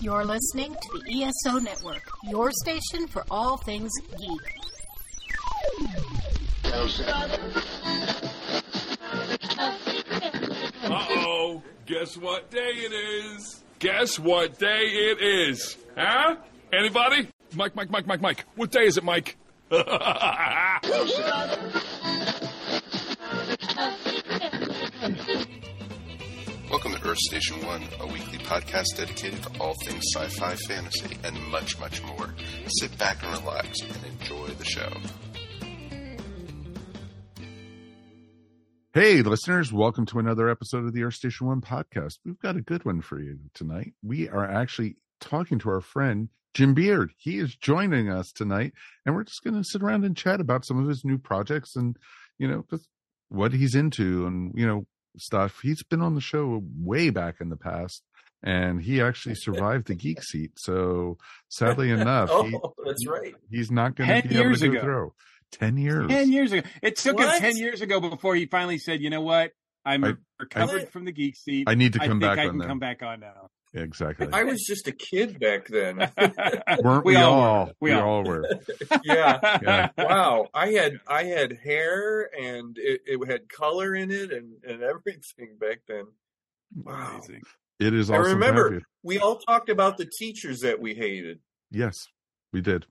You're listening to the ESO Network, your station for all things geek. Uh oh. Guess what day it is? Guess what day it is? Huh? Anybody? Mike, Mike, Mike, Mike, Mike. What day is it, Mike? Welcome Station One, a weekly podcast dedicated to all things sci fi, fantasy, and much, much more. Sit back and relax and enjoy the show. Hey, listeners, welcome to another episode of the Earth Station One podcast. We've got a good one for you tonight. We are actually talking to our friend Jim Beard. He is joining us tonight, and we're just going to sit around and chat about some of his new projects and, you know, just what he's into and, you know, stuff. He's been on the show way back in the past, and he actually survived the geek seat. So, sadly enough, oh, he, that's right. he's not going to 10 be able years to go ago. through. 10 years. Ten years ago. It took him ten years ago before he finally said, "You know what? I'm I- recovered I- from the geek seat. I need to I come think back I can that. come back on now." Exactly. I was just a kid back then. Weren't we, all all? were. We, We all all were. yeah. Yeah. Wow. I had I had hair and it, it had color in it and, and everything back then. Wow. Amazing. It is I awesome. to have remember we all talked about the teachers that we hated. Yes, we did.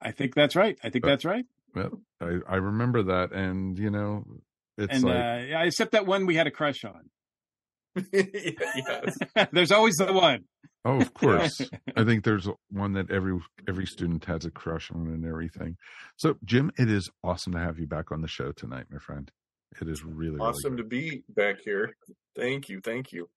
I think that's right. I think Uh, that's right. Well, I, I remember that, and you know, it's And like uh, yeah, except that one we had a crush on. yes. There's always the one. oh, of course. I think there's one that every every student has a crush on and everything. So, Jim, it is awesome to have you back on the show tonight, my friend. It is really Awesome really to be back here. Thank you. Thank you.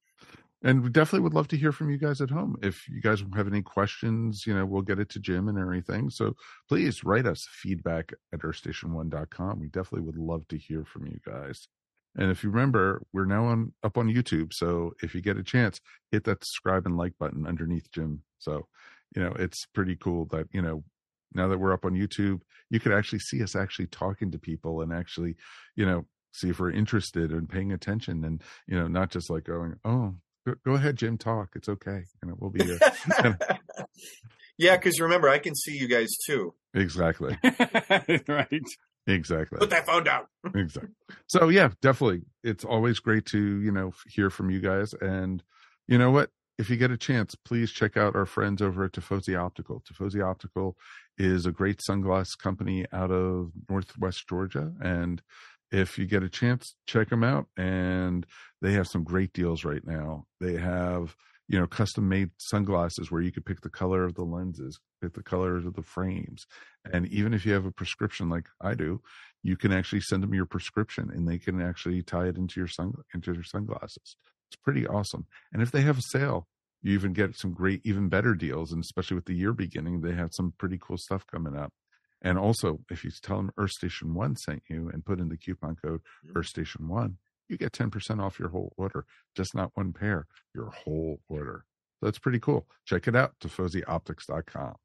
and we definitely would love to hear from you guys at home. If you guys have any questions, you know, we'll get it to Jim and everything. So please write us feedback at earthstation1.com. We definitely would love to hear from you guys. And if you remember, we're now on up on YouTube. So if you get a chance, hit that subscribe and like button underneath Jim. So, you know, it's pretty cool that, you know, now that we're up on YouTube, you could actually see us actually talking to people and actually, you know, see if we're interested and paying attention and, you know, not just like going, oh, go, go ahead, Jim, talk. It's okay. You know, we'll be here. yeah, because remember, I can see you guys too. exactly. right. Exactly. Put that phone down. exactly. So yeah, definitely. It's always great to, you know, hear from you guys. And you know what? If you get a chance, please check out our friends over at Tifosi Optical. Tifosi Optical is a great sunglass company out of Northwest Georgia. And if you get a chance, check them out. And they have some great deals right now. They have, you know, custom made sunglasses where you could pick the color of the lenses, pick the colors of the frames. And even if you have a prescription like I do, you can actually send them your prescription and they can actually tie it into your sun into your sunglasses. It's pretty awesome. And if they have a sale, you even get some great, even better deals. And especially with the year beginning, they have some pretty cool stuff coming up. And also, if you tell them Earth Station One sent you and put in the coupon code mm-hmm. Earth Station One, you get ten percent off your whole order. Just not one pair, your whole order. That's pretty cool. Check it out, TifosiOptics.com.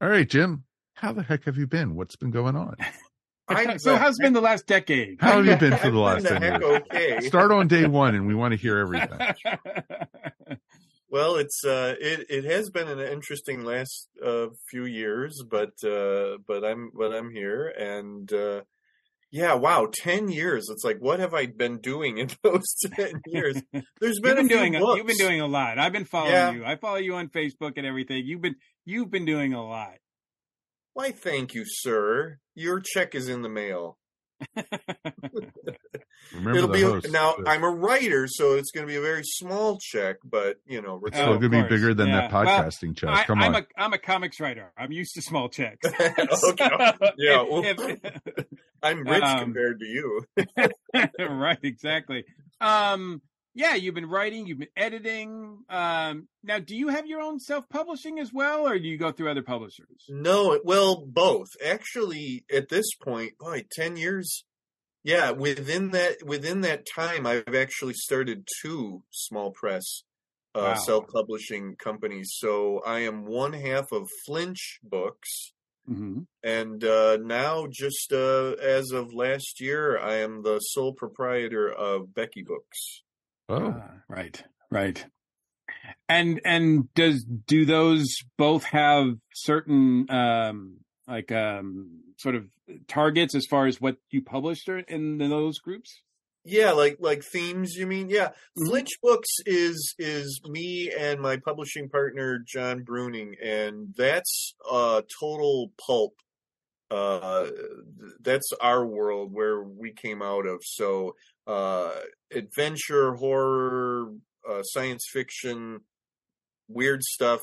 All right, Jim. How the heck have you been? What's been going on? I'm so how's been the last decade? How have you been for the last been 10 the heck years? okay. Start on day one and we want to hear everything. Well, it's uh, it it has been an interesting last uh, few years, but uh, but I'm but I'm here, and uh, yeah, wow, ten years. It's like, what have I been doing in those ten years? There's been, You've been doing a, you've been doing a lot. I've been following Yeah. you. I follow you on Facebook and everything. You've been you've been doing a lot. Why, thank you, sir. Your check is in the mail. Remember It'll the be host. now. It's I'm a writer, so it's going to be a very small check, but you know, we're Oh, still going to be bigger than that Yeah. Well, podcasting check. I, Come I'm on. a I'm a comics writer. I'm used to small checks. okay. So, Yeah, if- well- if- I'm rich Um, compared to you. right, exactly. Um, yeah, you've been writing, you've been editing. Um, now, do you have your own self-publishing as well, or do you go through other publishers? No, well, both. Actually, at this point, boy, ten years. Yeah, within that within that time, I've actually started two small press uh, Wow. self-publishing companies. So I am one half of Flinch Books, Mm-hmm. and uh, now, just uh, as of last year, I am the sole proprietor of Becky Books. Oh, Ah, right, right. And and does do those both have certain um like um sort of targets as far as what you published in those groups? Yeah, like like themes. You mean? Yeah, Mm-hmm. Flinch Books is is me and my publishing partner John Bruening, and that's uh total pulp. Uh, that's our world where we came out of. So, uh, adventure, horror, uh, science fiction, weird stuff,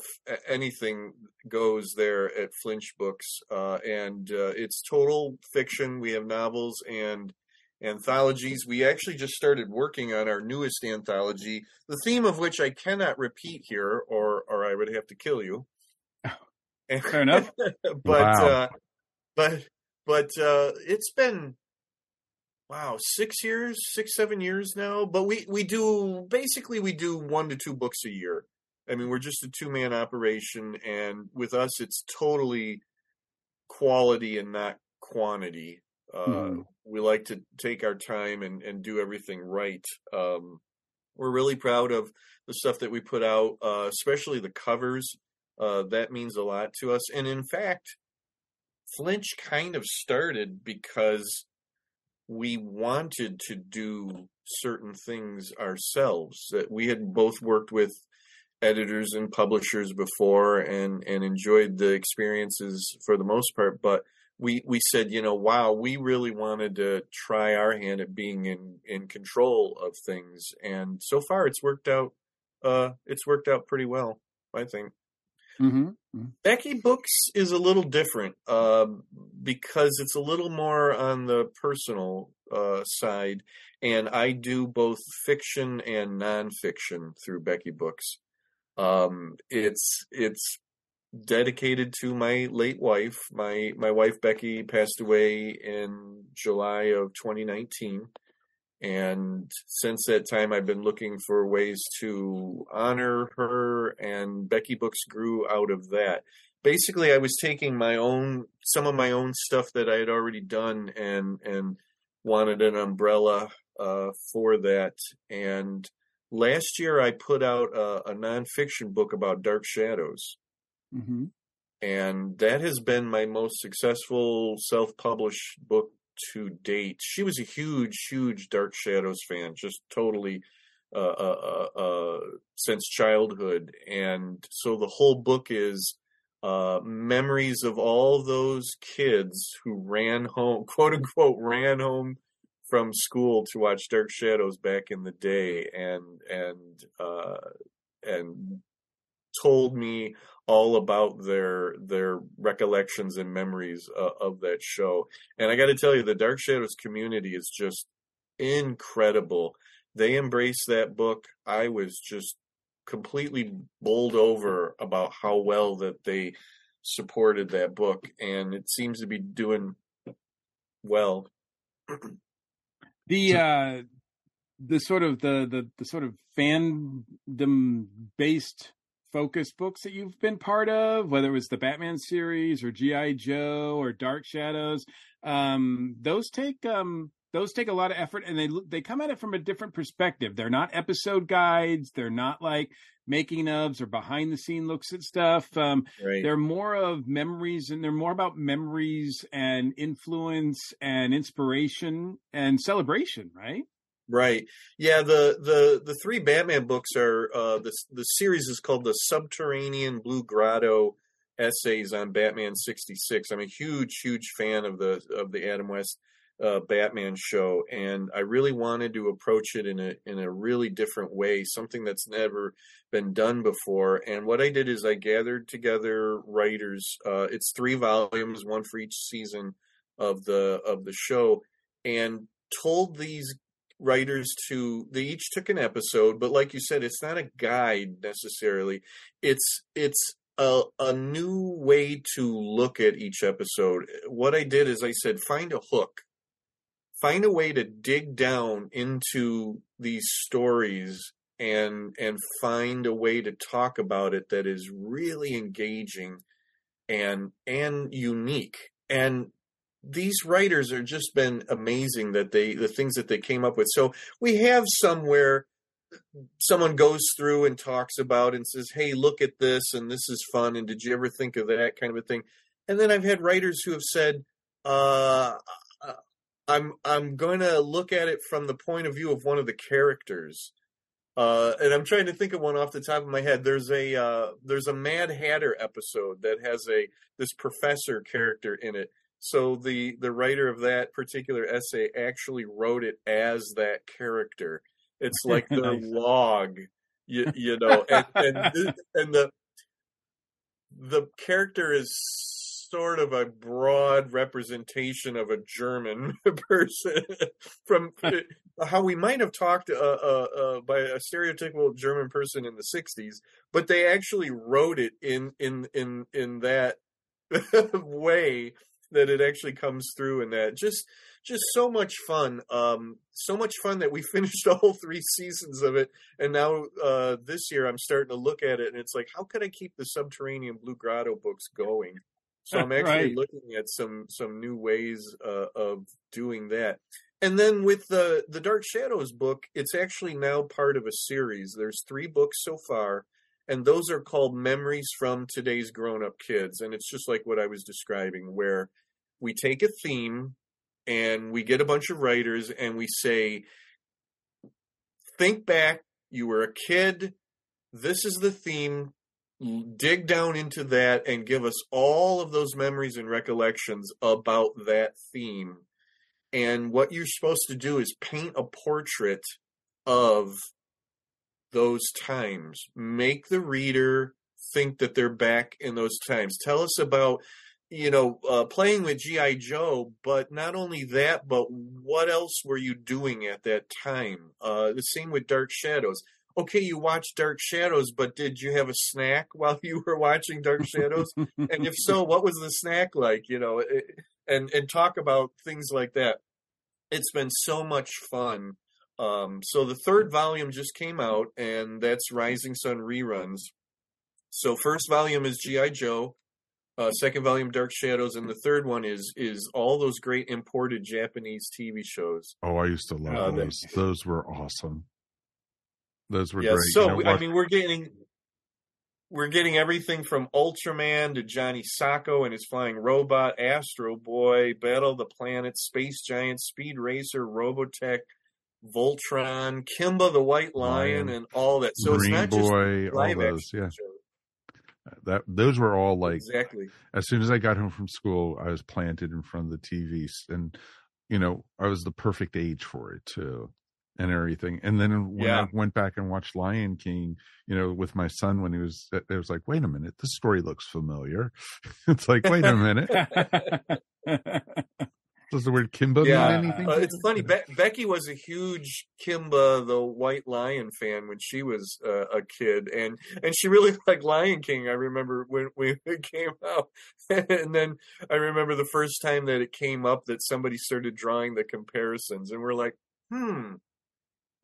anything goes there at Flinch Books. Uh, and uh, it's total fiction. We have novels and anthologies. We actually just started working on our newest anthology, the theme of which I cannot repeat here, or or I would have to kill you. Fair enough. but Wow. uh, but but uh, it's been wow six years, six seven years now. But we we do basically we do one to two books a year. I mean, we're just a two man operation, and with us, it's totally quality and not quantity. Uh, Mhm. We like to take our time and, and do everything right. Um, we're really proud of the stuff that we put out, uh, especially the covers. Uh, that means a lot to us. And in fact, Flinch kind of started because we wanted to do certain things ourselves. That we had both worked with editors and publishers before and and enjoyed the experiences for the most part but we we said you know wow we really wanted to try our hand at being in in control of things and so far it's worked out uh it's worked out pretty well i think hmm Becky Books is a little different um, because it's a little more on the personal uh, side, and I do both fiction and nonfiction through Becky Books. Um, it's it's dedicated to my late wife. My my wife Becky passed away in July of 2019. And since that time, I've been looking for ways to honor her, and Becky Books grew out of that. Basically, I was taking my own, some of my own stuff that I had already done, and and wanted an umbrella uh, for that. And last year, I put out a, a nonfiction book about Dark Shadows, hmm and that has been my most successful self-published book to date. She was a huge, huge Dark Shadows fan, just totally uh, uh, uh, uh, since childhood, and so the whole book is uh, memories of all those kids who ran home, quote unquote, ran home from school to watch Dark Shadows back in the day, and and uh, and told me all about their their recollections and memories uh, of that show. And I got to tell you, the Dark Shadows community is just incredible. They embrace that book. I was just completely bowled over about how well that they supported that book, and it seems to be doing well. The uh the sort of the the the sort of fandom based focus books that you've been part of, whether it was the Batman series or GI Joe or Dark Shadows, um, those take um, those take a lot of effort, and they they come at it from a different perspective. They're not episode guides. They're not like making ofs or behind the scene looks at stuff. Um, Right. they're more of memories, and they're more about memories and influence and inspiration and celebration, right? Right. Yeah, the the the three Batman books are uh the the series is called the Subterranean Blue Grotto Essays on Batman 66. I'm a huge huge fan of the of the Adam West uh Batman show and I really wanted to approach it in a in a really different way, something that's never been done before. And what I did is I gathered together writers uh it's 3 volumes, one for each season of the of the show and told these writers to they each took an episode but like you said it's not a guide necessarily. It's it's a, a new way to look at each episode. What i did is i said find a hook. Find a way to dig down into these stories and and find a way to talk about it that is really engaging and and unique. And these writers are just been amazing that they the things that they came up with so we have somewhere someone goes through and talks about and says, "Hey, look at this, and this is fun, and did you ever think of that kind of a thing?" And then I've had writers who have said, uh, "I'm I'm going to look at it from the point of view of one of the characters." Uh, and I'm trying to think of one off the top of my head. There's a uh, there's a Mad Hatter episode that has a this professor character in it. So the the writer of that particular essay actually wrote it as that character. It's like the log, you, you know, and and, and the the character is sort of a broad representation of a German person from how we might have talked uh, uh, uh, by a stereotypical German person in the '60s, but they actually wrote it in in in in that way that it actually comes through, and that just just so much fun, um, so much fun that we finished all three seasons of it, and now uh, this year I'm starting to look at it, and it's like, how can I keep the Subterranean Blue Grotto books going? So I'm actually Right. looking at some some new ways uh, of doing that. And then with the the Dark Shadows book, it's actually now part of a series. There's three books so far, and those are called Memories from Today's Grown Up Kids. And it's just like what I was describing, where we take a theme and we get a bunch of writers and we say, think back, you were a kid, this is the theme, dig down into that and give us all of those memories and recollections about that theme. And what you're supposed to do is paint a portrait of those times. Make the reader think that they're back in those times. Tell us about, you know, uh, playing with G.I. Joe, but not only that, but what else were you doing at that time? Uh, the same with Dark Shadows. Okay, you watched Dark Shadows, but did you have a snack while you were watching Dark Shadows? and if so, what was the snack like? You know, it, and and talk about things like that. It's been so much fun. Um, so the third volume just came out, and that's Rising Sun reruns. So first volume is GI Joe, uh, second volume Dark Shadows, and the third one is is all those great imported Japanese TV shows. Oh, I used to love Uh, those. Those were awesome. Those were yeah, great. so You know, I mean, we're getting we're getting everything from Ultraman to Johnny Sokko and his flying robot, Astro Boy, Battle of the Planets, Space Giant, Speed Racer, Robotech, Voltron, Kimba the White Lion, Lion, and all that. So Green it's not just Boy, all those. action Yeah, shows. That those were all like exactly. as soon as I got home from school, I was planted in front of the TV, and you know, I was the perfect age for it too, and everything. And then when Yeah. I went back and watched Lion King, you know, with my son when he was, uh, it was like, wait a minute, this story looks familiar. it's like, wait a minute, does the word Kimba Yeah, mean anything? Uh, it's funny. Be- Becky was a huge Kimba the White Lion fan when she was uh, a kid, and and she really liked Lion King. I remember when when it came out, and then I remember the first time that it came up that somebody started drawing the comparisons, and we're like, hmm.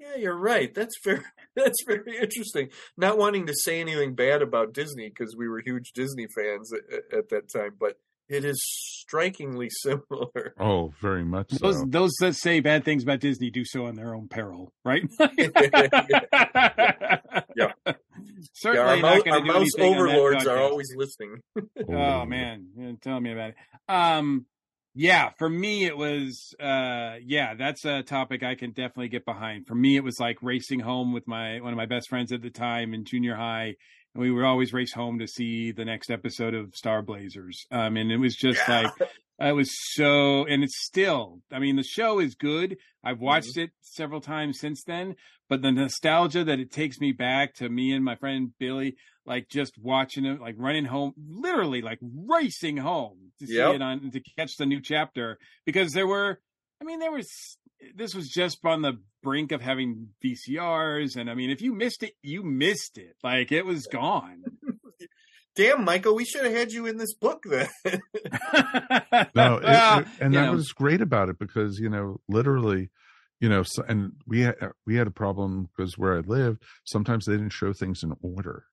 Yeah, you're right. That's very that's very interesting. Not wanting to say anything bad about Disney because we were huge Disney fans at, at that time, but it is strikingly similar. Oh, very much so. those those that say bad things about Disney do so on their own peril, right? Yeah. Certainly yeah, our, not mou- our do mouse anything on that overlords are always listening. Oh man, Yeah, tell me about it. Um, yeah, for me it was, uh, yeah, that's a topic I can definitely get behind. For me, it was like racing home with my one of my best friends at the time in junior high, and we would always race home to see the next episode of Star Blazers. Um, and it was just Yeah. like I was so, and it's still. I mean, the show is good. I've watched it several times since then, but the nostalgia that it takes me back to me and my friend Billy, like just watching it, like running home, literally like racing home to see it on to catch the new chapter because there were, I mean, there was. This was just on the brink of having VCRs, and I mean, if you missed it, you missed it. Like it was gone. Damn, Michael, we should have had you in this book then. no, it, ah, it- and that know. was great about it because you know, literally, you know, so, and we had uh, we had a problem because where I lived, sometimes they didn't show things in order,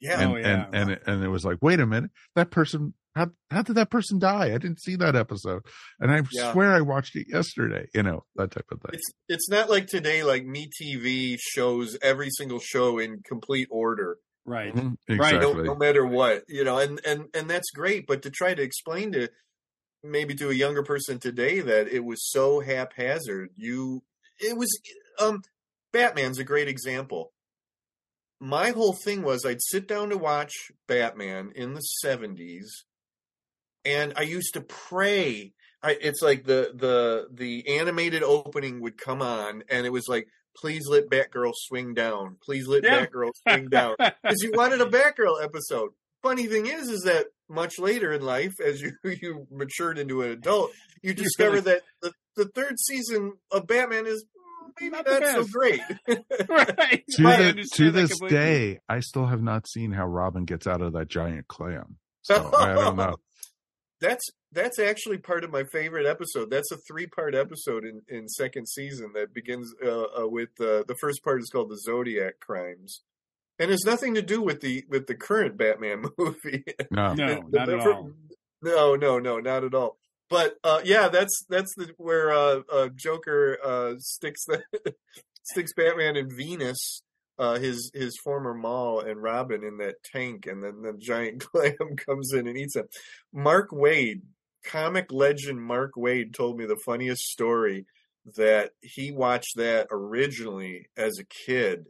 yeah, and Oh, yeah. and and it, and it was like, wait a minute, that person how how did that person die? I didn't see that episode, and I Yeah. swear I watched it yesterday. You know that type of thing. It's it's not like today, like Me TV shows every single show in complete order. right. Mhm, Right. no, no matter what you know and and and that's great but to try to explain to maybe to a younger person today that it was so haphazard you it was um batman's a great example my whole thing was i'd sit down to watch batman in the 70s and i used to pray I, it's like the the the animated opening would come on and it was like please let batgirl swing down please let Yeah. batgirl swing down because you wanted a Batgirl episode. Funny thing is, is that much later in life, as you you matured into an adult, you discover that the, the third season of Batman is maybe Not not, so great. right. to, the, to this completely. day, I still have not seen how Robin gets out of that giant clam. So I don't know. That's that's actually part of my favorite episode. That's a three part episode in, in second season that begins uh, uh, with uh, the first part is called the Zodiac Crimes, and has nothing to do with the with the current Batman movie. No. No, The- not the at fir- all. No, no, no, not at all. But uh, yeah, that's that's the where uh, uh, Joker uh, sticks the sticks Batman and Venus, uh, his his former Mall and Robin in that tank, and then the giant clam comes in and eats him. Mark Waid, comic legend Mark Waid, told me the funniest story that he watched that originally as a kid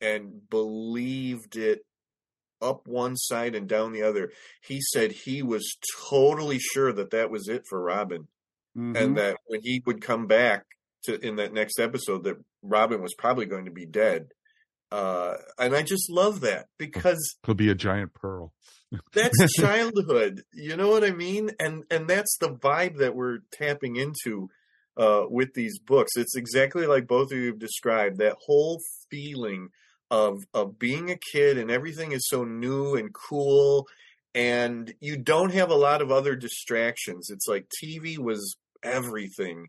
and believed it up one side and down the other. He said he was totally sure that that was it for Robin, Mhm. and that when he would come back to in that next episode, that Robin was probably going to be dead. Uh, and I just love that because Could be a giant pearl. that's childhood. You know what I mean? And and that's the vibe that we're tapping into uh, with these books. It's exactly like both of you have described. That whole feeling of of being a kid and everything is so new and cool, and you don't have a lot of other distractions. It's like TV was everything.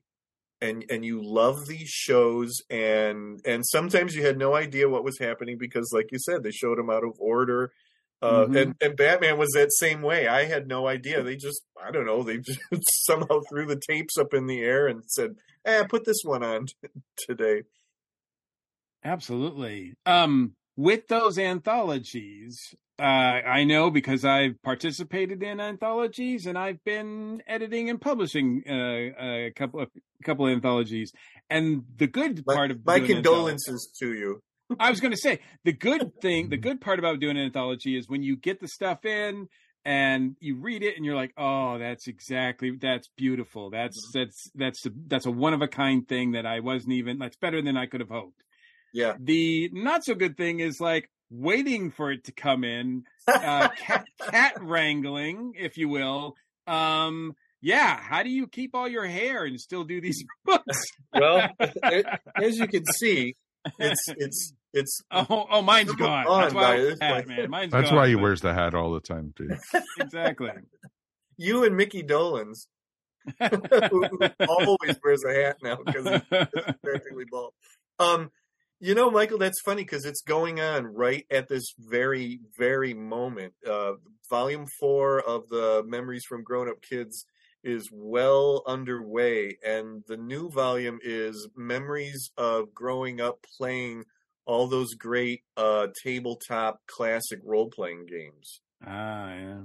And and you love these shows and and sometimes you had no idea what was happening because like you said they showed them out of order uh, Mhm. and and Batman was that same way. I had no idea. They just I don't know. They just somehow threw the tapes up in the air and said, "Eh, put this one on t- today." Absolutely. Um, with those anthologies, uh, I know because I've participated in anthologies and I've been editing and publishing uh, a couple of couple of anthologies. And the good My, part of my condolences to you. I was going to say the good thing, the good part about doing an anthology is when you get the stuff in and you read it and you're like, oh, that's exactly that's beautiful. That's that's that's a, that's a one of a kind thing that I wasn't even. That's better than I could have hoped. Yeah, The not so good thing is like waiting for it to come in, uh, cat, cat wrangling, if you will. Um, yeah, how do you keep all your hair and still do these books? well, it, as you can see, it's it's it's Oh, oh, mine's Come gone. on, That's why I guys. wear the hat, man. Mine's That's gone, why he but- wears the hat all the time, dude. exactly. you and Mickey Dolan's who, who always wears a hat now because he's practically bald. Um, you know, Michael, that's funny because it's going on right at this very, very moment. Uh, volume four of the Memories from Grown Up Kids is well underway, and the new volume is Memories of Growing Up Playing all those great uh, tabletop classic role playing games ah, yeah.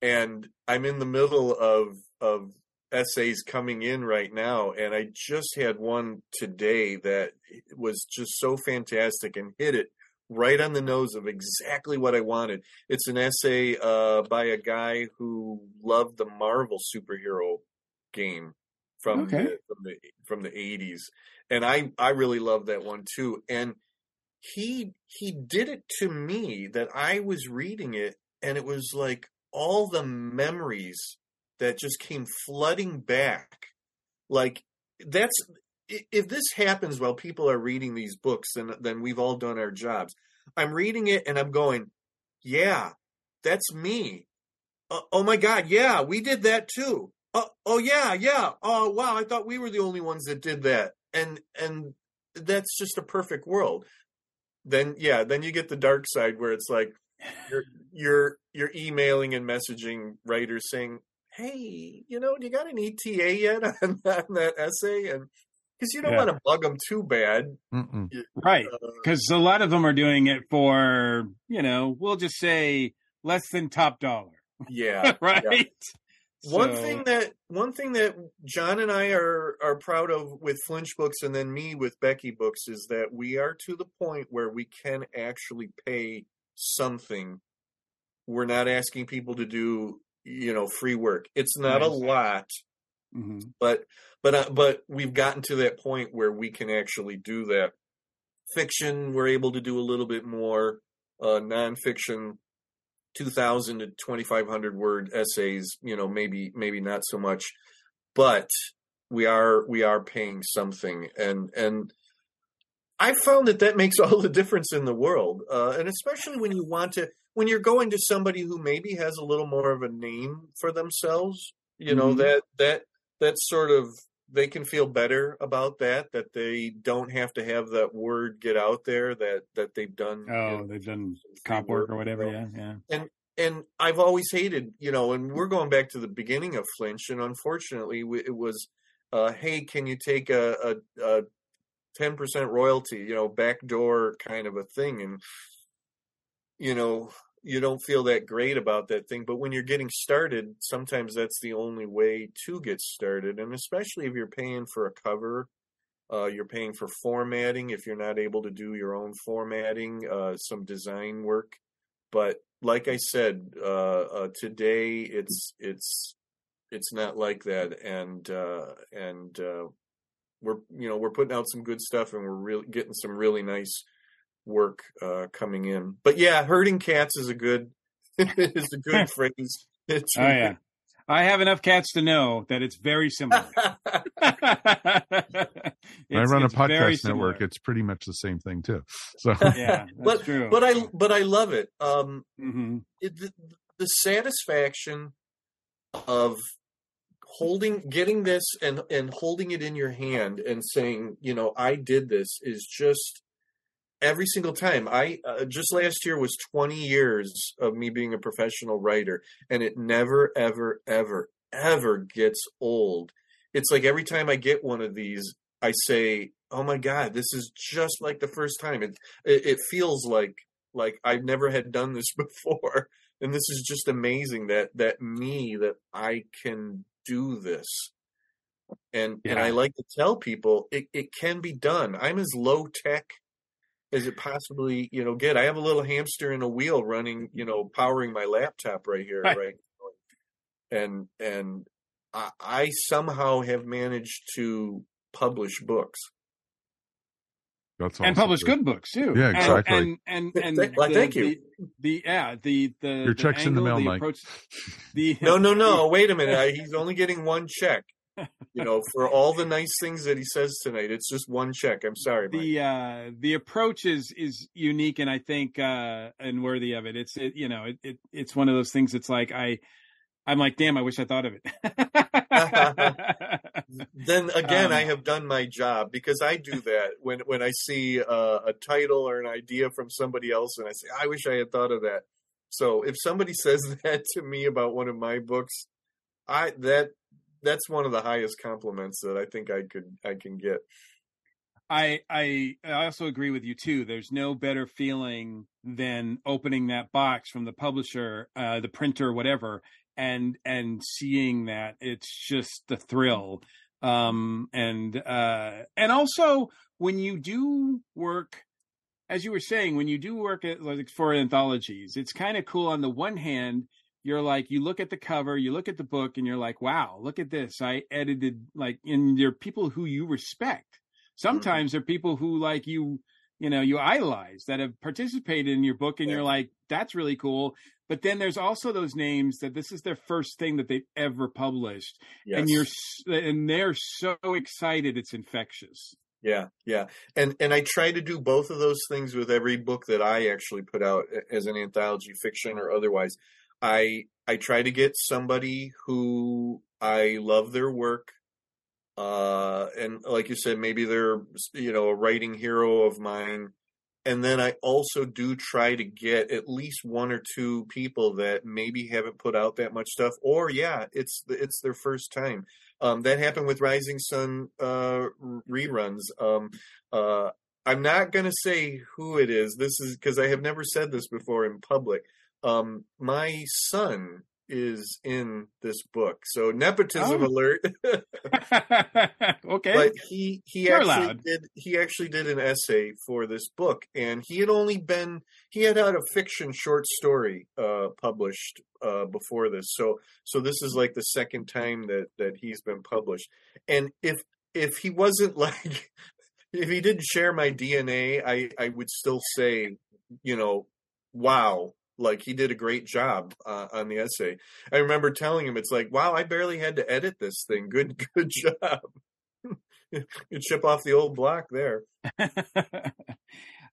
and I'm in the middle of of essays coming in right now, and I just had one today that was just so fantastic and hit it right on the nose of exactly what I wanted. It's an essay uh, by a guy who loved the Marvel superhero game from Okay. the, from the from the 80s, and I I really love that one too. And he he did it to me that I was reading it, and it was like all the memories that just came flooding back. Like that's if this happens while people are reading these books, then then we've all done our jobs. I'm reading it and I'm going, yeah, that's me. Uh, oh my god, yeah, we did that too. Uh, oh yeah, yeah. Oh wow, I thought we were the only ones that did that. And and that's just a perfect world. Then yeah, then you get the dark side where it's like you're you're you're emailing and messaging writers saying, "Hey, you know, do you got an ETA yet on, on that essay?" And because you don't Yeah. want to bug them too bad, Mm-mm. Right. uh, Because a lot of them are doing it for, you know, we'll just say less than top dollar. yeah. right. One So- thing that one thing that John and I are are proud of with Flinch Books and then me with Becky Books is that we are to the point where we can actually pay something. We're not asking people to do, you know, free work. It's not a lot, Mhm. but but uh, but we've gotten to that point where we can actually do that. Fiction, we're able to do a little bit more. Uh, nonfiction, two thousand to twenty five hundred word essays. You know, maybe maybe not so much, but we are we are paying something, and and I found that that makes all the difference in the world, uh, and especially when you want to when you're going to somebody who maybe has a little more of a name for themselves. You know Mhm. that that that sort of they can feel better about that that they don't have to have that word get out there that that they've done you Oh, know, they've done comp work or you whatever. Yeah. Yeah. and and I've always hated, you know, and we're going back to the beginning of Flinch, and unfortunately, it was, uh, hey, can you take a a ten percent royalty, you know, backdoor kind of a thing, and you know, you don't feel that great about that thing. But when you're getting started, sometimes that's the only way to get started, and especially if you're paying for a cover. Uh, you're paying for formatting if you're not able to do your own formatting, uh, some design work but like I said, uh, uh, today it's it's it's not like that, and uh, and uh, we're you know we're putting out some good stuff, and we're really getting some really nice work uh, coming in. But yeah, herding cats is a good is a good phrase. It's Oh yeah. I have enough cats to know that it's very similar. When I run a podcast network, it's pretty much the same thing too. So yeah, that's but true. but I but I love it. Um, hmm it, the, the satisfaction of holding getting this and and holding it in your hand and saying you know i did this is just every single time. I uh, just last year was 20 years of me being a professional writer and it never ever ever ever gets old. It's like every time i get one of these i say oh my god this is just like the first time. It it, it feels like like i've never had done this before. And this is just amazing that that me that i can do this. And and i like to tell people it, it can be done. I'm as low tech as it possibly you know get i have a little hamster in a wheel running you know powering my laptop right here Right. right and and I, I somehow have managed to publish books that's and awesome, publish good books too. Yeah, exactly. And and and, Thank- why, the, thank you. The, the yeah the the Your the check's in the mail, the Mike. approach- the no no no wait a minute I, he's only getting one check you know for all the nice things that he says tonight it's just one check. I'm sorry Mike. the uh the approach is is unique and i think uh and worthy of it. It's it, you know it, it it's one of those things it's like i i'm like damn i wish i thought of it. Then again i Um, have done my job because i do that. When when i see uh, a title or an idea from somebody else and i say i wish i had thought of that. So if somebody says that to me about one of my books i that that's one of the highest compliments that i think i could i can get I I I also agree with you too. There's no better feeling than opening that box from the publisher, uh, the printer, whatever, and and seeing that it's just the thrill. Um, and uh, and also when you do work, as you were saying, when you do work at like for anthologies, it's kind of cool. On the one hand, you're like you look at the cover, you look at the book, and you're like, wow, look at this. I edited like, and there are people who you respect mm-hmm. sometimes there are people who like you you know you idolize that have participated in your book and Yeah. you're like that's really cool but then there's also those names that this is their first thing that they've ever published yes. and you're and they're so excited it's infectious Yeah, yeah, and and I try to do both of those things with every book that I actually put out as an anthology, fiction or otherwise. I I try to get somebody who I love their work, uh, and like you said, maybe they're you know a writing hero of mine, and then I also do try to get at least one or two people that maybe haven't put out that much stuff, or yeah, it's it's their first time. Um, that happened with Rising Sun uh, reruns. Um, uh, I'm not going to say who it is. This is because I have never said this before in public. Um, my son is in this book. So nepotism Oh. alert. okay. but he he You're actually allowed. did he actually did an essay for this book and he had only been he had had a fiction short story uh published uh before this so so this is like the second time that that he's been published and if if he wasn't like if he didn't share my dna i i would still say you know wow like he did a great job uh, on the essay i remember telling him it's like wow i barely had to edit this thing good good job you chip off the old block there.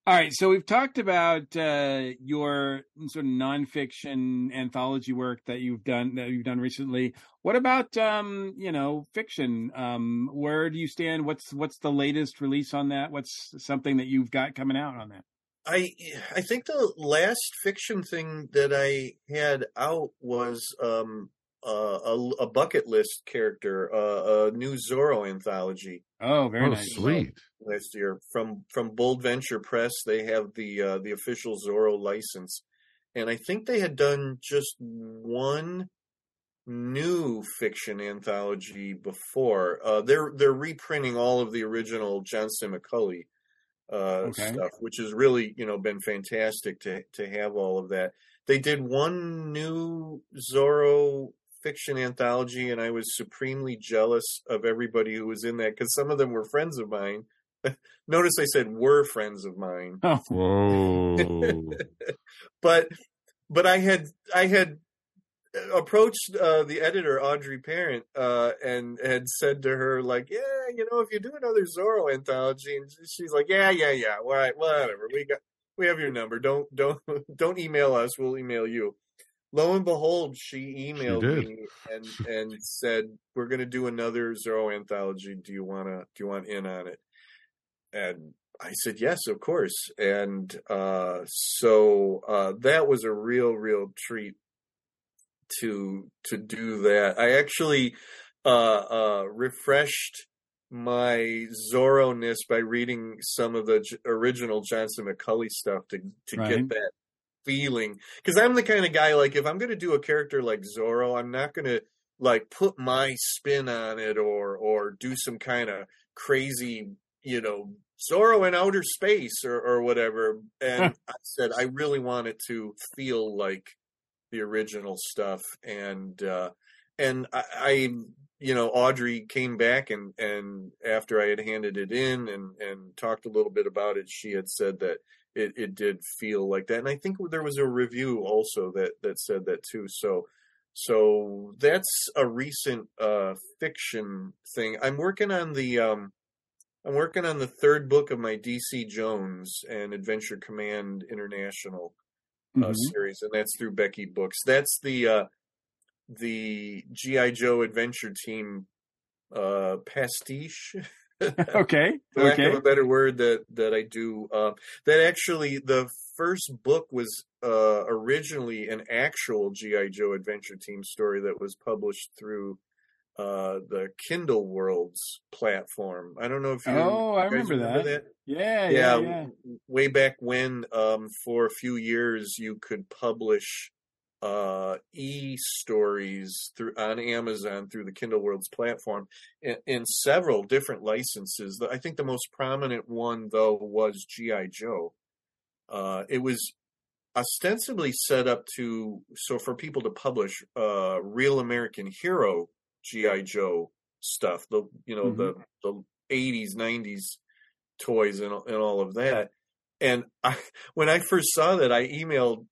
All right, so we've talked about uh, your sort of nonfiction anthology work that you've done that you've done recently. What about um, you know fiction? Um, where do you stand? What's what's the latest release on that? What's something that you've got coming out on that? I I think the last fiction thing that I had out was um, uh, a, a bucket list character, uh, a new Zorro anthology Oh, very oh, nice. sweet. last year from from Bold Venture Press. They have the uh, the official Zorro license, and I think they had done just one new fiction anthology before. Uh, they're they're reprinting all of the original Johnston McCulley uh, Okay. stuff, which has really you know been fantastic to to have all of that. They did one new Zorro fiction anthology, and I was supremely jealous of everybody who was in that because some of them were friends of mine. Notice I said were friends of mine Oh, Whoa. but but I had I had approached uh, the editor Audrey Parente uh, and had said to her like, yeah, you know, if you do another Zorro anthology, and she's like, yeah, yeah, yeah, all right, whatever, we got we have your number. Don't don't don't email us. We'll email you. Lo and behold, she emailed did. me and and said, we're going to do another Zorro anthology. Do you wanna do you want in on it? And I said yes, of course. And uh, so uh, that was a real, real treat to to do that. I actually uh, uh, refreshed my Zorro ness by reading some of the j- original Johnston McCulley stuff to to Right. get that feeling. Because I'm the kind of guy like if I'm going to do a character like Zorro, I'm not going to like put my spin on it or or do some kind of crazy, you know, Zorro in outer space or or whatever. And I said I really want it to feel like the original stuff and uh and I, I you know audrey came back and and after i had handed it in and and talked a little bit about it she had said that it, it did feel like that and i think there was a review also that that said that too so so that's a recent uh fiction thing. I'm working on the um i'm working on the third book of my dc jones and adventure command international uh, mhm. series, and that's through Becky Books. That's the uh, the GI Joe Adventure Team uh, pastiche, okay. for lack Okay. of a better word, that that I do. Uh, that actually, the first book was uh, originally an actual GI Joe Adventure Team story that was published through. Uh, the Kindle Worlds platform. I don't know if you. Oh, I guys remember that. Yeah, yeah, yeah, yeah. w- way back when um for a few years you could publish uh e-stories through on Amazon through the Kindle Worlds platform in, in several different licenses. I think the most prominent one though was GI Joe. Uh it was ostensibly set up to so for people to publish uh real American hero GI Joe stuff, the you know the the 80s 90s toys and and all of that. And I, when I first saw that, I emailed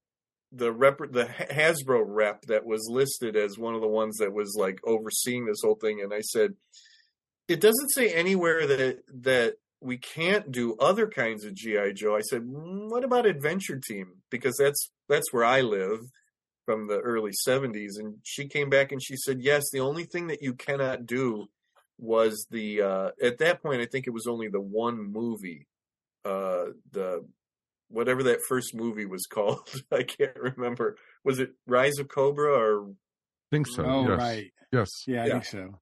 the rep, the Hasbro rep that was listed as one of the ones that was like overseeing this whole thing, and I said, "It doesn't say anywhere that that we can't do other kinds of GI Joe." I said, "Mm, "What about Adventure Team? Because that's that's where I live." From the early 70s, and she came back and she said, Yes, the only thing that you cannot do was the uh at that point I think it was only the one movie uh the whatever that first movie was called. I can't remember. Was it Rise of Cobra or I think so. oh yes. right, Yes. yeah, I Yeah. think so.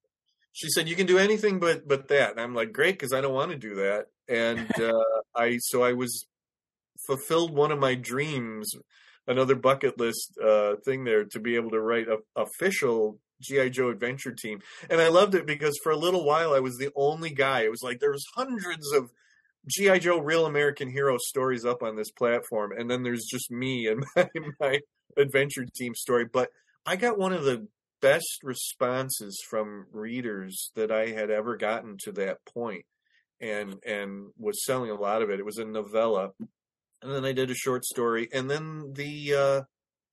she said you can do anything but but that and i'm like great because i don't want to do that and uh i so i was fulfilled one of my dreams another bucket list uh thing there to be able to write a official gi joe adventure team. And i loved it because for a little while i was the only guy. It was like there was hundreds of gi joe real american hero stories up on this platform. And then there's just me and my, my adventure team story. But i got one of the best responses from readers that I had ever gotten to that point and and was selling a lot of it. It was a novella. And then I did a short story and then the uh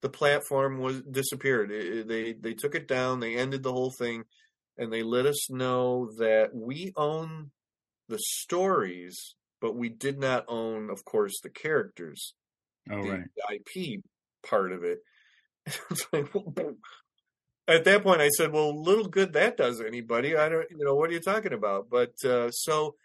the platform was disappeared. It- they they took it down, they ended the whole thing and they let us know that we own the stories but we did not own of course the characters Oh the right. IP part of it. It's like, well, at that point, I said, "Well, little good that does anybody. I don't, you know, what are you talking about?" But uh, so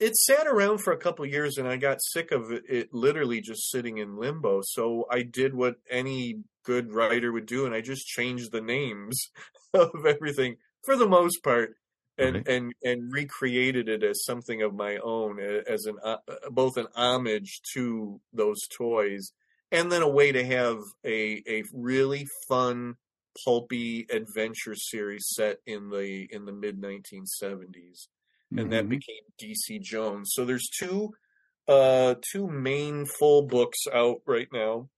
it sat around for a couple of years, and I got sick of it, it literally just sitting in limbo. So I did what any good writer would do, and I just changed the names of everything for the most part. And, Right. and and recreated it as something of my own, as an uh, both an homage to those toys, and then a way to have a a really fun pulpy adventure series set in the in the mid 1970s and that Mhm. became DC Jones so there's two uh two main full books out right now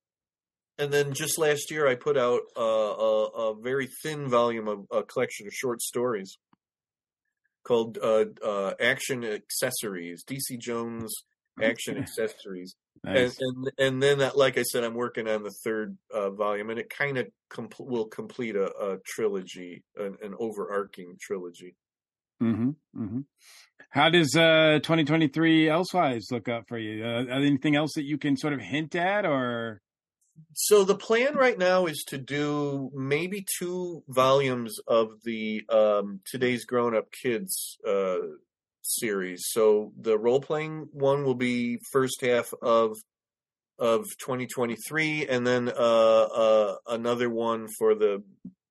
and then just last year I put out uh, a a very thin volume of a collection of short stories called uh, uh, Action Accessories DC Jones Action Accessories Nice. and, and and then that, like I said, I'm working on the third uh, volume, and it kind of compl- will complete a, a trilogy, an, an overarching trilogy. Hmm hmm How does uh 2023 elsewise look up for you? Uh, anything else that you can sort of hint at, or So the plan right now is to do maybe two volumes of the um, today's grown up kids uh, series. So the role playing one will be first half of of 2023, and then uh, uh, another one for the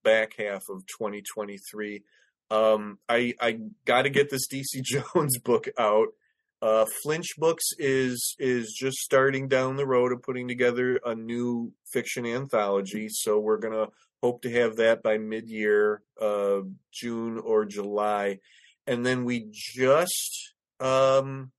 back half of 2023. Um, I I got to get this DC Jones book out. Uh, Flinch Books is is just starting down the road of putting together a new fiction anthology. So we're gonna hope to have that by mid year, uh, June or July, and then we just um,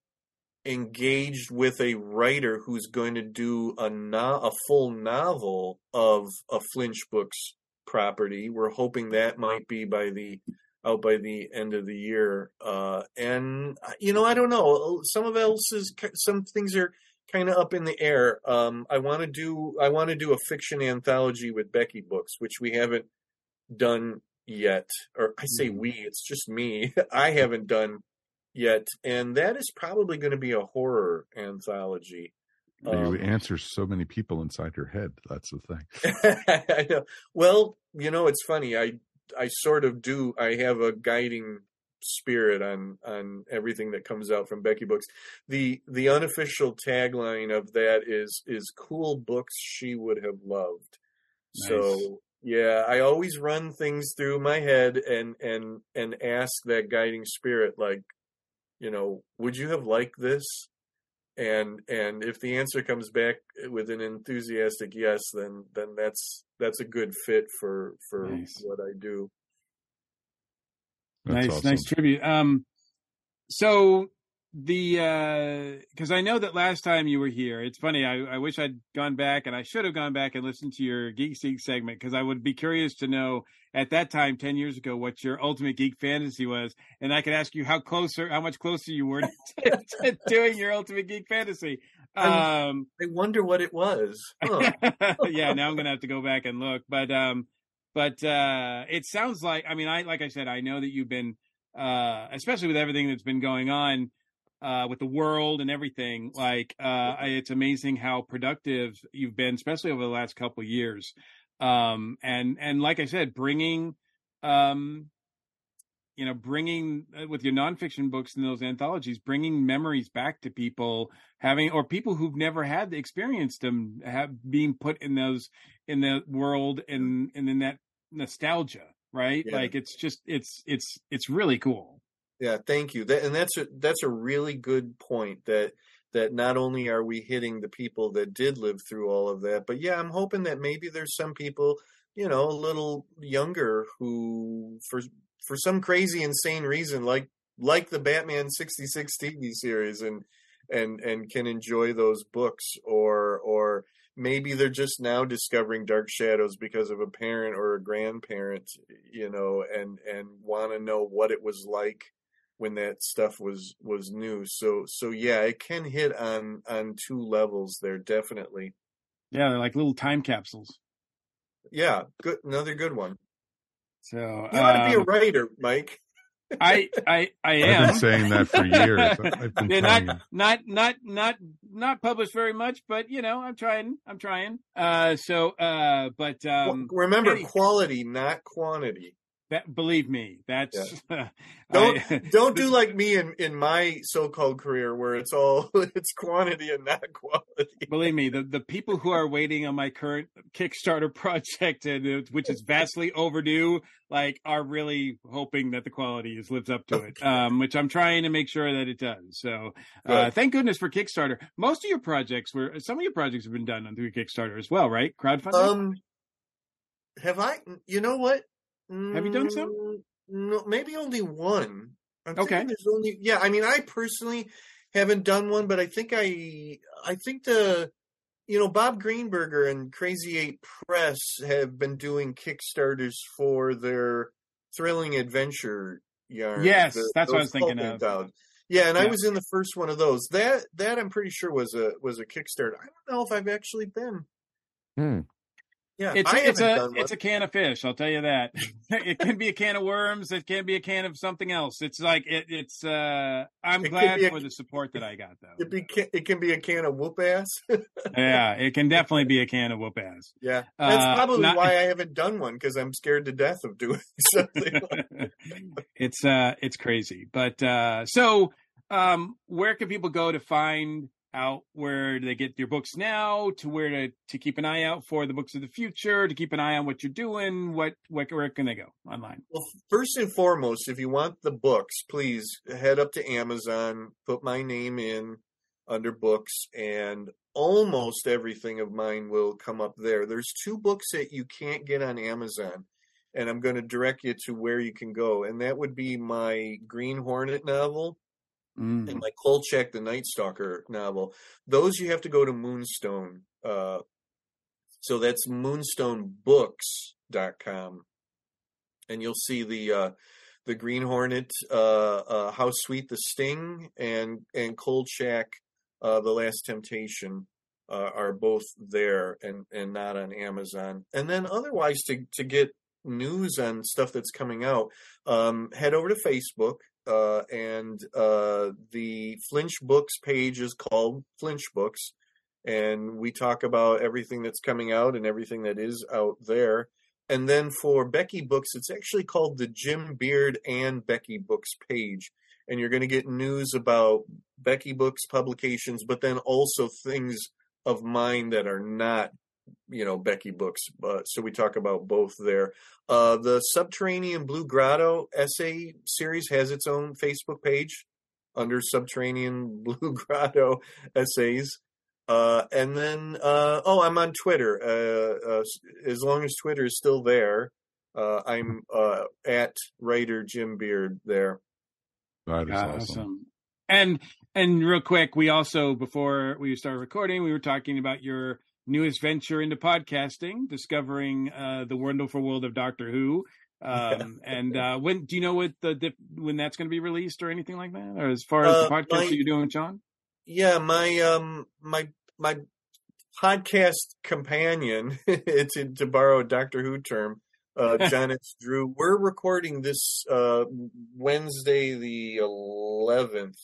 engaged with a writer who's going to do a no- a full novel of a Flinch Books property. We're hoping that might be by the out by the end of the year. Uh, and uh, you know, I don't know. Some of else is some things are kind of up in the air. Um, I want to do I want to do a fiction anthology with Becky Books, which we haven't done yet. Or I say we, it's just me. I haven't done yet, and that is probably going to be a horror anthology. Um, you answer so many people inside your head. That's the thing. I know. Well, you know, it's funny. I I sort of do. I have a guiding spirit on on everything that comes out from Becky Books. The the unofficial tagline of that is is cool books she would have loved. Nice. So yeah, I always run things through my head and and and ask that guiding spirit like, you know, would you have liked this? And and if the answer comes back with an enthusiastic yes then then that's that's a good fit for for Nice. what i do That's nice, awesome. nice tribute. Um, so the because I know that last time you were here, it's funny. I, I wish I'd gone back, and I should have gone back and listened to your Geek Seat segment because I would be curious to know at that time, ten years ago, what your ultimate geek fantasy was, and I could ask you how closer, how much closer you were to, to doing your ultimate geek fantasy. Um, i wonder what it was huh. yeah, now I'm gonna have to go back and look. But um, but uh, it sounds like I mean, I like I said, I know that you've been, uh, especially with everything that's been going on uh, with the world and everything. Like, uh, I- it's amazing how productive you've been, especially over the last couple of years. Um, and and like I said, bringing um you know, bringing uh, with your nonfiction books and those anthologies, bringing memories back to people having, or people who've never had the experienced them, have being put in those in the world and and in that nostalgia, right? Yeah. Like it's just it's it's it's really cool. Yeah, thank you. That, and that's a that's a really good point. That that not only are we hitting the people that did live through all of that, but yeah, I'm hoping that maybe there's some people, you know, a little younger who, for for some crazy, insane reason, like like the Batman '66 TV series, and and and can enjoy those books, or or maybe they're just now discovering Dark Shadows because of a parent or a grandparent, you know, and and want to know what it was like when that stuff was was new. So so yeah, it can hit on on two levels there definitely. Yeah, they're like little time capsules. Yeah, good another good one. So You ought to be a um, writer, Mike. I I I I've am been saying that for years. I've been Yeah, telling not not not not not published very much, but you know, I'm trying. I'm trying. Uh, so uh, but um, Well, Remember, any- quality, not quantity. That believe me, that's Don't I- don't do like me in in my so-called career where it's all it's quantity and not quality. believe me, the the people who are waiting on my current Kickstarter project, and which is vastly overdue, like are really hoping that the quality is lives up to it. Um, which I'm trying to make sure that it does. So, uh, thank goodness for Kickstarter. Most of your projects were some of your projects have been done on through Kickstarter as well, right? Crowdfunding. Um, have I? You know what? Have you done some? Mm, No, maybe only one. I'm Okay. There's only yeah. I mean, I personally haven't done one, but I think I I think the you know Bob Greenberger and Crazy Eight Press have been doing kickstarters for their thrilling adventure yarn. Yes, that's what I was thinking of. Down. Yeah, and I was in the first one of those. That that I'm pretty sure was a was a Kickstarter. I don't know if I've actually been. Hmm. Yeah, It's a, it's a it's a can of fish. I'll tell you that. it can be a can of worms. It can be a can of something else. It's like it, it's. uh I'm It glad a- for the support that I got though. It, be, it can be a can of whoop ass. yeah, it can definitely be a can of whoop ass. yeah, that's Uh, probably not- why I haven't done one because I'm scared to death of doing something. like it's uh it's crazy. But uh so um where can people go to find out where do they get your books now to where to to keep an eye out for the books of the future, to keep an eye on what you're doing, what what where can they go online? Well, first and foremost, if you want the books, please head up to Amazon, put my name in under books, and almost everything of mine will come up there. There's two books that you can't get on Amazon, and I'm going to direct you to where you can go, and that would be my Green Hornet novel Mm. and my Kolchak the Night Stalker novel. Those you have to go to Moonstone. Uh, so that's moonstonebooks.com. And you'll see the uh, the Green Hornet, uh, uh, How Sweet the Sting, and and Kolchak, uh, The Last Temptation. Uh, are both there and, and not on Amazon. And then otherwise to, to get news on stuff that's coming out, um, head over to Facebook uh, and uh, the Flinch Books page is called Flinch Books, and we talk about everything that's coming out and everything that is out there. And then for Becky Books, it's actually called the Jim Beard and Becky Books page, and you're going to get news about Becky Books publications, but then also things of mine that are not you know Becky books. Uh, so we talk about both there. Uh, the Subterranean Blue Grotto essay series has its own Facebook page under Subterranean Blue Grotto essays. Uh, and then, uh, oh, I'm on Twitter. Uh, uh, as long as Twitter is still there, uh, I'm uh, at writer Jim Beard there. That is awesome. awesome. And and real quick, we also before we started recording, we were talking about your newest venture into podcasting, discovering uh, the wonderful world of Doctor Who. Um, and uh, when do you know what the, the when that's going to be released or anything like that, or as far as the Uh, podcast my- that you're doing, John? Yeah, my um my my podcast companion, it's in, to borrow a Doctor Who term, uh John. Drew. We're recording this uh Wednesday the eleventh.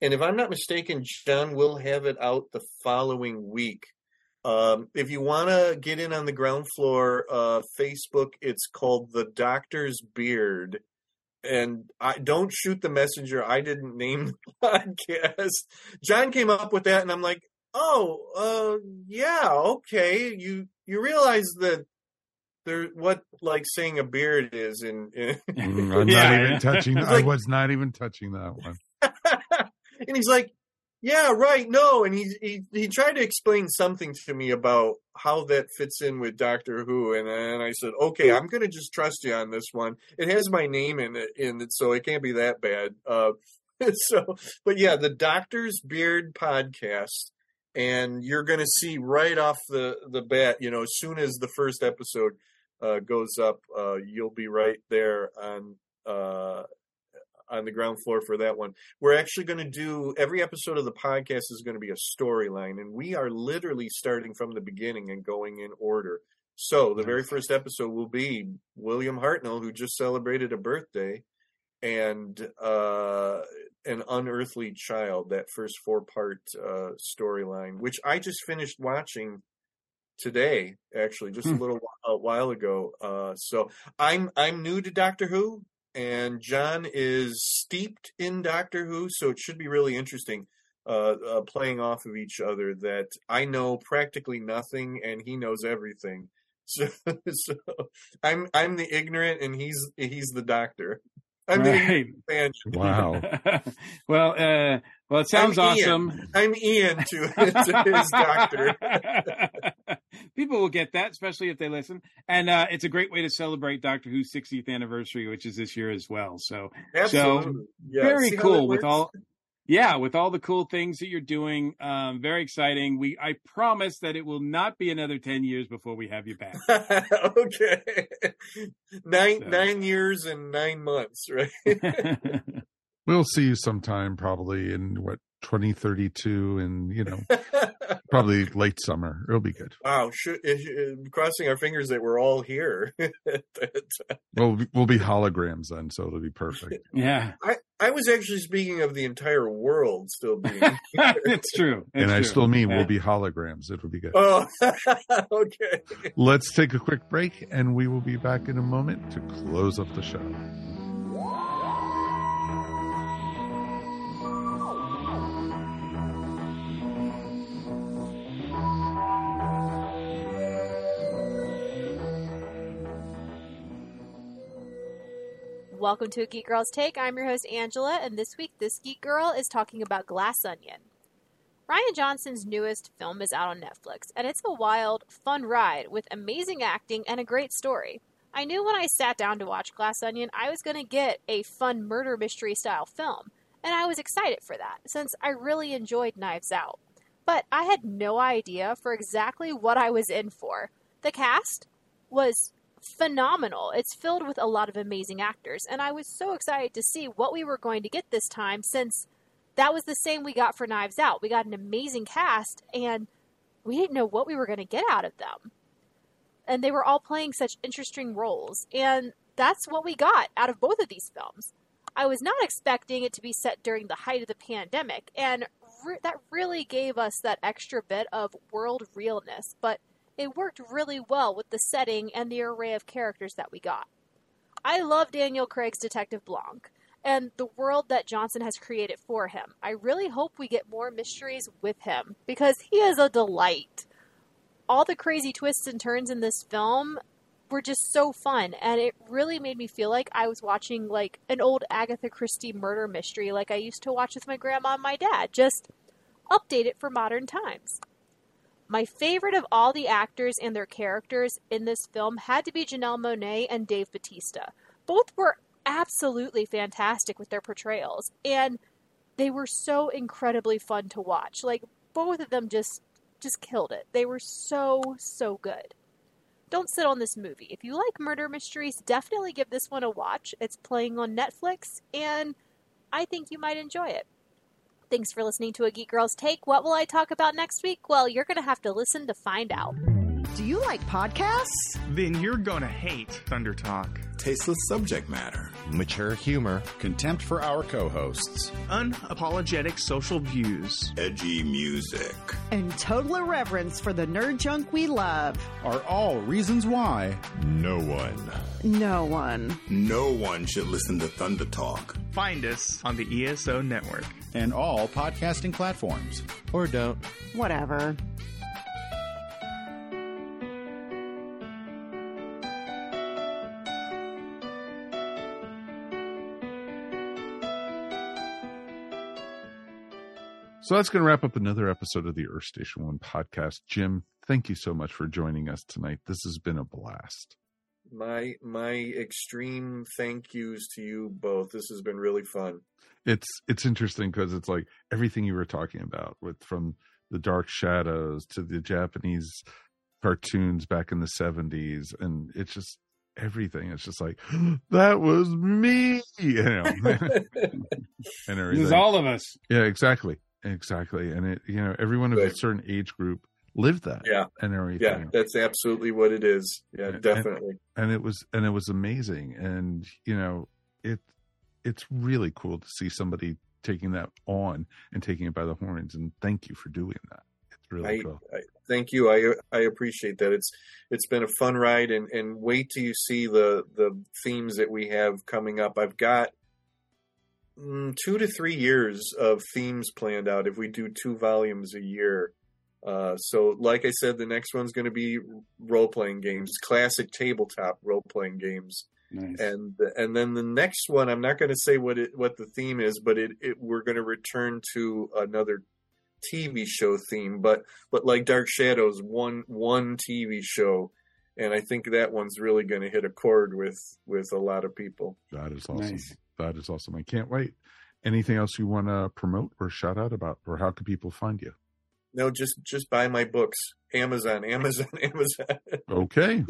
And if I'm not mistaken, John will have it out the following week. Um, if you want to get in on the ground floor, uh, Facebook, it's called The Doctor's Beard. and I don't shoot the messenger. I didn't name the podcast. John came up with that, and I'm like, oh, uh, yeah, okay. You you realize that there what like saying a beard is in. in Mm, I'm Yeah, not even yeah. touching. It's I like- was not even touching that one. and he's like, "Yeah, right, no." And he he he tried to explain something to me about how that fits in with Doctor Who, and I said, "Okay, I'm gonna just trust you on this one. It has my name in it, in it, so it can't be that bad." Uh, so, but yeah, the Doctor's Beard podcast. And you're going to see right off the, the bat, you know, as soon as the first episode uh, goes up, uh, you'll be right there on uh, on the ground floor for that one. We're actually going to do every episode of the podcast is going to be a storyline, and we are literally starting from the beginning and going in order. So the very first episode will be William Hartnell, who just celebrated a birthday, and uh, an unearthly child. That first four part uh, storyline, which I just finished watching today, actually, just a Hmm. little while ago. Uh, so I'm I'm new to Doctor Who, and John is steeped in Doctor Who, so it should be really interesting. Uh, uh, playing off of each other, that I know practically nothing and he knows everything. So, so I'm I'm the ignorant and he's he's the doctor. I'm the Right. fan. Wow. well, uh, well, it sounds I'm Ian. awesome. I'm Ian to, to his doctor. People will get that, especially if they listen. And uh, it's a great way to celebrate Doctor Who's 60th anniversary, which is this year as well. So Absolutely. Yeah, very see cool with all. Yeah, with all the cool things that you're doing, um, very exciting. We I promise that it will not be another ten years before we have you back. okay. Nine So. nine years and nine months, right? We'll see you sometime, probably in what 2032, and you know, probably late summer. It'll be good. wow, should, uh, crossing our fingers that we're all here. We'll be, we'll be holograms then, so it'll be perfect. yeah, I, I was actually speaking of the entire world still being. it's true. and It's I true. still mean Yeah. we'll be holograms. It'll be good. oh, okay. Let's take a quick break, and we will be back in a moment to close up the show. Welcome to a Geek Girl's Take. I'm your host, Angela, and this week, this Geek Girl is talking about Glass Onion. Rian Johnson's newest film is out on Netflix, and it's a wild, fun ride with amazing acting and a great story. I knew when I sat down to watch Glass Onion, I was going to get a fun murder mystery style film, and I was excited for that since I really enjoyed Knives Out. But I had no idea for exactly what I was in for. The cast was phenomenal. It's filled with a lot of amazing actors, and I was so excited to see what we were going to get this time since that was the same we got for Knives Out. We got an amazing cast, and we didn't know what we were going to get out of them. And they were all playing such interesting roles, and that's what we got out of both of these films. I was not expecting it to be set during the height of the pandemic, and re- that really gave us that extra bit of world realness, but it worked really well with the setting and the array of characters that we got. I love Daniel Craig's Detective Blanc and the world that Johnson has created for him. I really hope we get more mysteries with him because he is a delight. All the crazy twists and turns in this film were just so fun and it really made me feel like I was watching like an old Agatha Christie murder mystery like I used to watch with my grandma and my dad, just updated for modern times. My favorite of all the actors and their characters in this film had to be Janelle Monáe and Dave Batista. Both were absolutely fantastic with their portrayals, and they were so incredibly fun to watch. Like both of them just just killed it. They were so so good. Don't sit on this movie. If you like murder mysteries, definitely give this one a watch. It's playing on Netflix, and I think you might enjoy it. Thanks for listening to A Geek Girl's Take. What will I talk about next week? Well, you're going to have to listen to find out. Do you like podcasts? Then you're gonna hate Thunder Talk. Tasteless subject matter, mature humor, contempt for our co hosts, unapologetic social views, edgy music, and total irreverence for the nerd junk we love are all reasons why no one, no one, no one should listen to Thunder Talk. Find us on the ESO network and all podcasting platforms. Or don't. Whatever. So that's going to wrap up another episode of the Earth Station One podcast. Jim, thank you so much for joining us tonight. This has been a blast. My my extreme thank yous to you both. This has been really fun. It's it's interesting because it's like everything you were talking about with from the Dark Shadows to the Japanese cartoons back in the seventies, and it's just everything. It's just like that was me, you know, and everything. This is all of us. Yeah, exactly. Exactly. And it, you know, everyone of Right. a certain age group lived that. Yeah. And everything. Yeah, that's absolutely what it is. Yeah, And- definitely. And it was, and it was amazing. And, you know, it, it's really cool to see somebody taking that on and taking it by the horns. And thank you for doing that. It's really I, cool. I thank you. I I appreciate that. It's it's been a fun ride, and and wait till you see the the themes that we have coming up. I've got mm, two to three years of themes planned out. If we do two volumes a year. Uh, so, like I said, the next one's going to be role playing games, classic tabletop role playing games, Nice. and and then the next one, I'm not going to say what it what the theme is, but it, it we're going to return to another TV show theme, but but like Dark Shadows, one one TV show, and I think that one's really going to hit a chord with with a lot of people. That is awesome. Nice. That is awesome. I can't wait. Anything else you want to promote or shout out about, or how can people find you? No, just just buy my books, Amazon, Amazon, Amazon. Okay.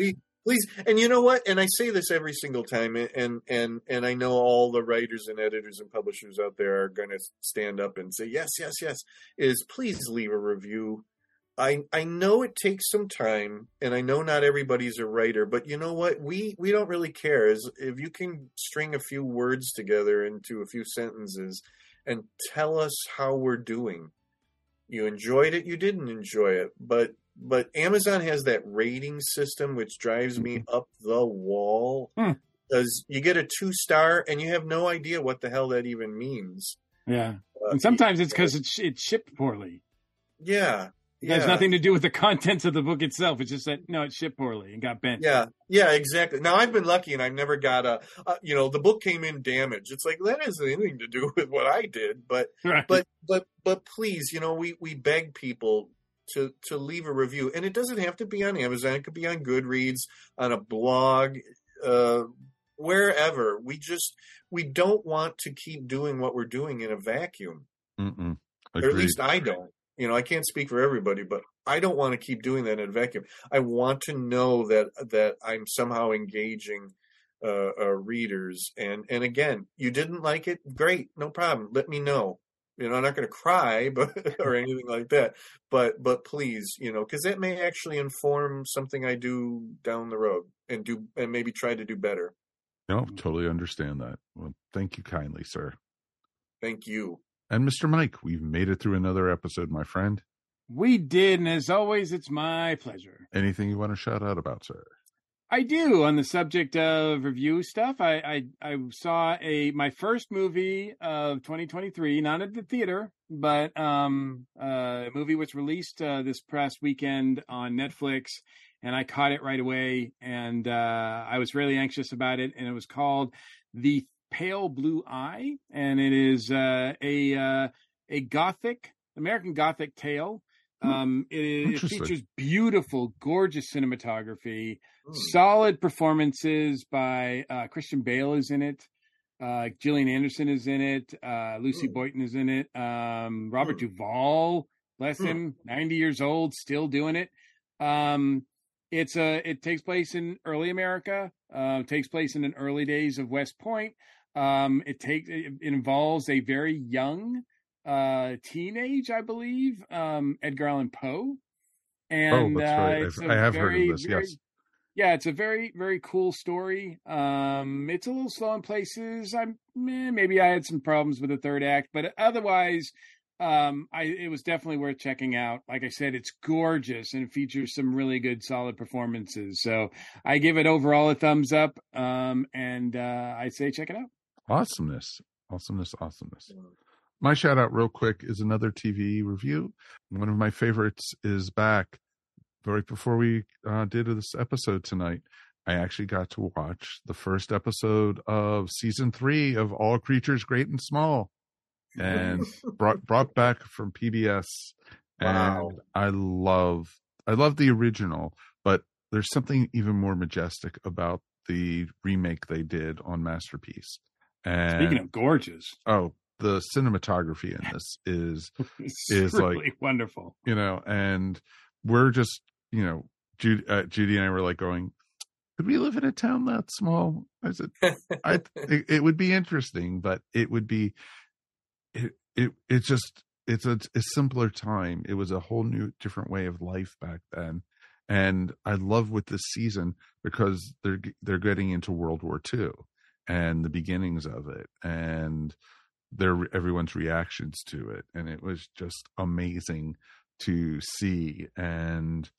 please and you know what? And i say this every single time and and and i know all the writers and editors and publishers out there are going to stand up and say yes yes yes is please leave a review. I i know it takes some time and i know not everybody's a writer but you know what? We we don't really care. Is if you can string a few words together into a few sentences and tell us how we're doing you enjoyed it you didn't enjoy it but but Amazon has that rating system which drives me up the wall Hmm. because you get a two star and you have no idea what the hell that even means. Yeah. Uh, And sometimes it's because it's it's shipped poorly. yeah, It yeah, has nothing to do with the contents of the book itself. It's just that no, it's shipped poorly and got bent. yeah, yeah, exactly. Now I've been lucky and I've never got a, uh, you know, the book came in damaged. It's like that has anything to do with what I did, but Right. but but but please, you know, we we beg people to to leave a review, and it doesn't have to be on Amazon. It could be on Goodreads, on a blog, uh, wherever. We just we don't want to keep doing what we're doing in a vacuum, Mm-mm. or at least I don't. You know, I can't speak for everybody, but I don't want to keep doing that in a vacuum. I want to know that that I'm somehow engaging uh, uh, readers. And and again, you didn't like it, great, no problem. Let me know. You know, I'm not going to cry, but or anything like that. But but please, you know, because that may actually inform something I do down the road and do and maybe try to do better. No, totally understand that. Well, thank you kindly, sir. Thank you. And Mr. Mike, we've made it through another episode, my friend. We did, and as always, it's my pleasure. Anything you want to shout out about, sir? I do. On the subject of review stuff, I I, I saw a my first movie of 2023, not at the theater, but um, uh, a movie was released uh, this past weekend on Netflix, and I caught it right away, and uh, I was really anxious about it, and it was called The Pale Blue Eye, and it is uh, a uh, a gothic American gothic tale. Um, it, it features beautiful, gorgeous cinematography, Hmm. solid performances by uh, Christian Bale is in it. Uh, Gillian Anderson is in it. Uh, Lucy Hmm. Boynton is in it. Um, Robert Duvall, bless Hmm. him, ninety years old, still doing it. Um, it's a it takes place in early America. Uh, takes place in the early days of West Point. Um, it takes it involves a very young uh, teenage, I believe, um, Edgar Allan Poe, And oh, that's right. uh, it's I've- a I have very, heard of this. very- Yes. Yeah, it's a very, very cool story. Um, it's a little slow in places. I'm meh, maybe I had some problems with the third act, but otherwise, um, I it was definitely worth checking out. Like I said, it's gorgeous and features some really good, solid performances. So I give it overall a thumbs up. Um, and uh, I say check it out. Awesomeness. Awesomeness. Awesomeness. My shout out, real quick, is another TV review. One of my favorites is back. Right before we uh, did this episode tonight, I actually got to watch the first episode of season three of All Creatures Great and Small, and brought brought back from PBS. And Wow. I love I love the original, but there's something even more majestic about the remake they did on Masterpiece. And Speaking of gorgeous, oh, the cinematography in this is is really like wonderful. you know, and we're just you know, Judy, uh, Judy and I were like going, could we live in a town that small? I said, I it, it would be interesting, but it would be it it it's just it's a, a simpler time. It was a whole new different way of life back then. And I love with this season because they're they're getting into World War II and the beginnings of it and their everyone's reactions to it and it was just amazing to see and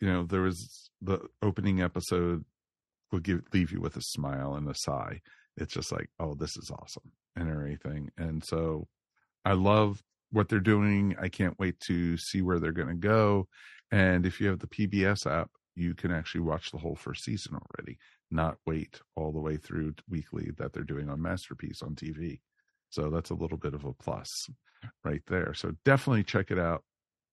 you know there was the opening episode will give leave you with a smile and a sigh. It's just like oh this is awesome and everything and so i love what they're doing. I can't wait to see where they're going to go and if you have the pbs app you can actually watch the whole first season already not wait all the way through weekly that they're doing on masterpiece on tv so that's a little bit of a plus right there. So definitely check it out.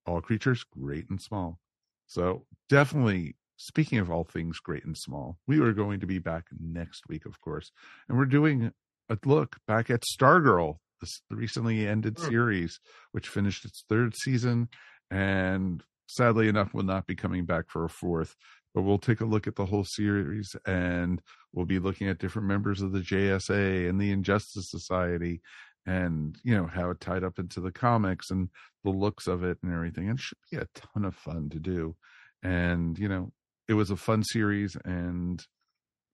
All creatures great and small. So definitely speaking of all things great and small we are going to be back next week of course and we're doing a look back at stargirl this recently ended hmm. series which finished its third season and sadly enough will not be coming back for a fourth but we'll take a look at the whole series and we'll be looking at different members of the JSA and the Injustice Society and you know how it tied up into the comics and the looks of it and everything and it should be a ton of fun to do. And you know it was a fun series and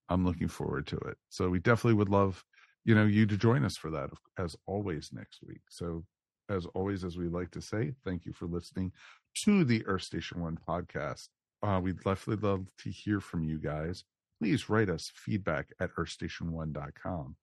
i'm looking forward to it. So we definitely would love you know you to join us for that as always next week. So as always as we like to say thank you for listening to the earth station one podcast uh, we'd definitely love to hear from you guys. Please write us feedback at earthstation1.com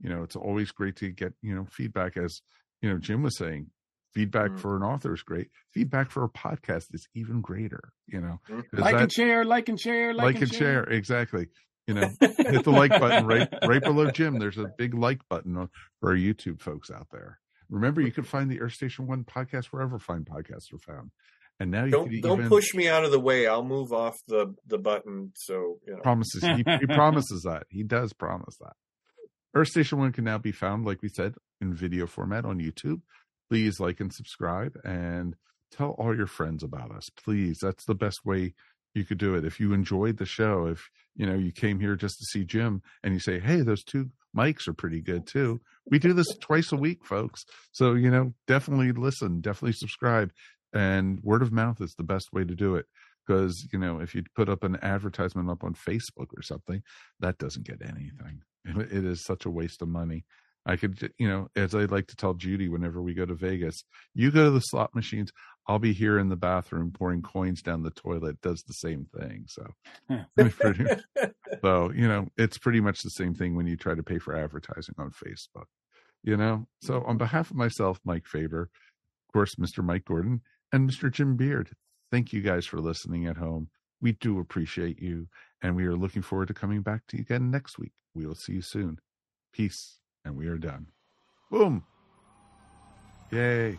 you know it's always great to get you know feedback. As you know jim was saying feedback Mm-hmm. for an author is great. Feedback for a podcast is even greater you know 'cause Like that- and share, like and share, like, like and share exactly. You know hit the like button right right below jim. There's a big like button for our youtube folks out there. Remember you can find the earth station one podcast wherever fine podcasts are found and now you Don't don't even push me out of the way. I'll move off the the button. So you know. promises. He, he promises that. He does promise that. Earth station one can now be found like we said in video format on youtube. Please like and subscribe and tell all your friends about us please. That's the best way you could do it. If you enjoyed the show if you know you came here just to see jim and you say hey those two mics are pretty good too. We do this twice a week folks. So you know definitely listen definitely subscribe and word of mouth is the best way to do it because you know if you put up an advertisement up on facebook or something that doesn't get anything. It is such a waste of money. I could you know as i like to tell judy whenever we go to vegas you go to the slot machines i'll be here in the bathroom pouring coins down the toilet does the same thing so. So you know it's pretty much the same thing when you try to pay for advertising on facebook you know? So on behalf of myself mike faber of course mr mike gordon and mr jim beard thank you guys for listening at home. We do appreciate you and we are looking forward to coming back to you again next week. We will see you soon. Peace and we are done. Boom. Yay